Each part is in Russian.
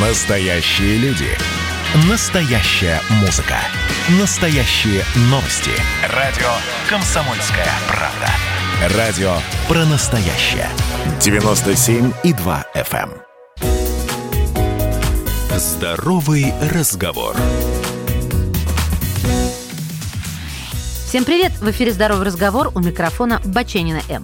Настоящие люди. Настоящая музыка. Настоящие новости. Радио «Комсомольская правда». Радио про настоящее. 97,2 FM. эм. Здоровый разговор. Всем привет! В эфире «Здоровый разговор» у микрофона Баченина М.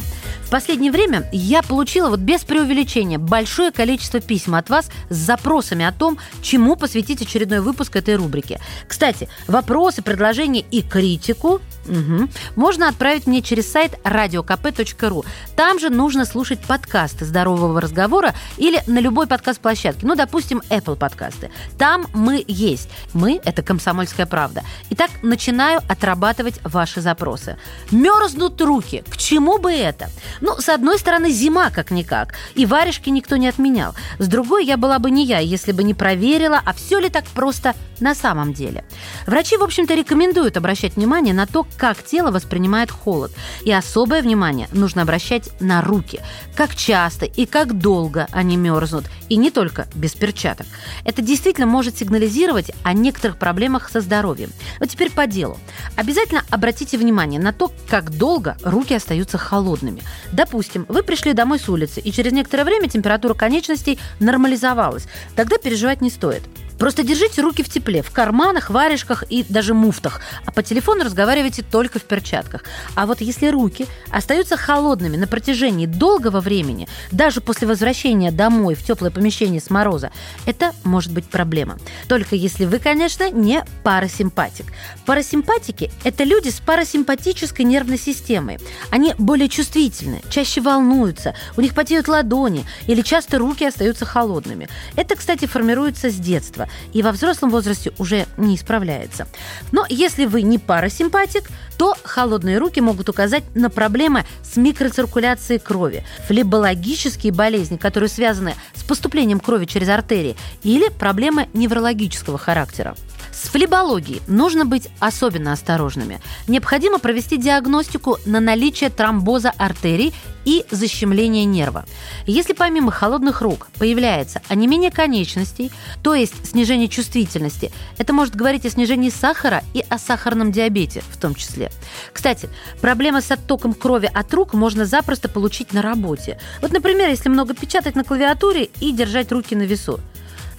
Последнее время я получила, вот без преувеличения, большое количество писем от вас с запросами о том, чему посвятить очередной выпуск этой рубрики. Кстати, вопросы, предложения и критику Мгм. Можно отправить мне через сайт radiokp.ru. Там же нужно слушать подкасты здорового разговора или на любой подкаст-площадке. Ну, допустим, Apple подкасты. Там мы есть. Мы – это «Комсомольская правда». Итак, начинаю отрабатывать ваши запросы. Мерзнут руки. К чему бы это? Ну, с одной стороны, зима как-никак. И варежки никто не отменял. С другой, я была бы не я, если бы не проверила, а все ли так просто на самом деле. Врачи, в общем-то, рекомендуют обращать внимание на то, как тело воспринимает холод. И особое внимание нужно обращать на руки. Как часто и как долго они мерзнут. И не только без перчаток. Это действительно может сигнализировать о некоторых проблемах со здоровьем. Вот теперь по делу. Обязательно обратите внимание на то, как долго руки остаются холодными. Допустим, вы пришли домой с улицы, и через некоторое время температура конечностей нормализовалась. Тогда переживать не стоит. Просто держите руки в тепле, в карманах, варежках и даже муфтах, а по телефону разговаривайте только в перчатках. А вот если руки остаются холодными на протяжении долгого времени, даже после возвращения домой в теплое помещение с мороза, это может быть проблема. Только если вы, конечно, не парасимпатик. Парасимпатики – это люди с парасимпатической нервной системой. Они более чувствительны, чаще волнуются, у них потеют ладони или часто руки остаются холодными. Это, кстати, формируется с детства и во взрослом возрасте уже не исправляется. Но если вы не парасимпатик, то холодные руки могут указать на проблемы с микроциркуляцией крови, флебологические болезни, которые связаны с поступлением крови через артерии, или проблемы неврологического характера. С флебологией нужно быть особенно осторожными. Необходимо провести диагностику на наличие тромбоза артерий и защемления нерва. Если помимо холодных рук появляется онемение конечностей, то есть снижение чувствительности, это может говорить о снижении сахара и о сахарном диабете в том числе. Кстати, проблемы с оттоком крови от рук можно запросто получить на работе. Вот, например, если много печатать на клавиатуре и держать руки на весу.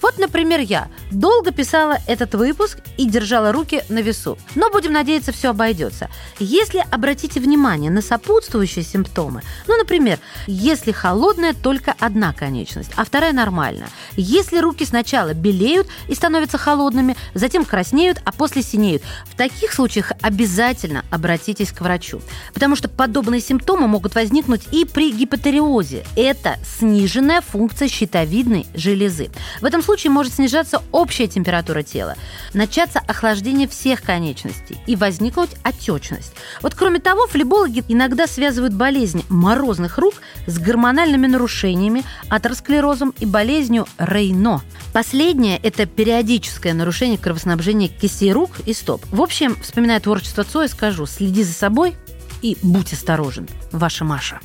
Вот, например, я долго писала этот выпуск и держала руки на весу. Но будем надеяться, все обойдется. Если обратите внимание на сопутствующие симптомы, ну, например, если холодная только одна конечность, а вторая нормальная. Если руки сначала белеют и становятся холодными, затем краснеют, а после синеют. В таких случаях обязательно обратитесь к врачу. Потому что подобные симптомы могут возникнуть и при гипотериозе. Это сниженная функция щитовидной железы. В этом случае может снижаться общая температура тела, начаться охлаждение всех конечностей и возникнуть отечность. Вот кроме того, флебологи иногда связывают болезнь морозных рук с гормональными нарушениями, атеросклерозом и болезнью Рейно. Последнее – это периодическое нарушение кровоснабжения кистей рук и стоп. В общем, вспоминая творчество Цоя, скажу, следи за собой и будь осторожен. Ваша Маша.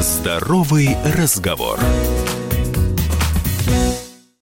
Здоровый разговор.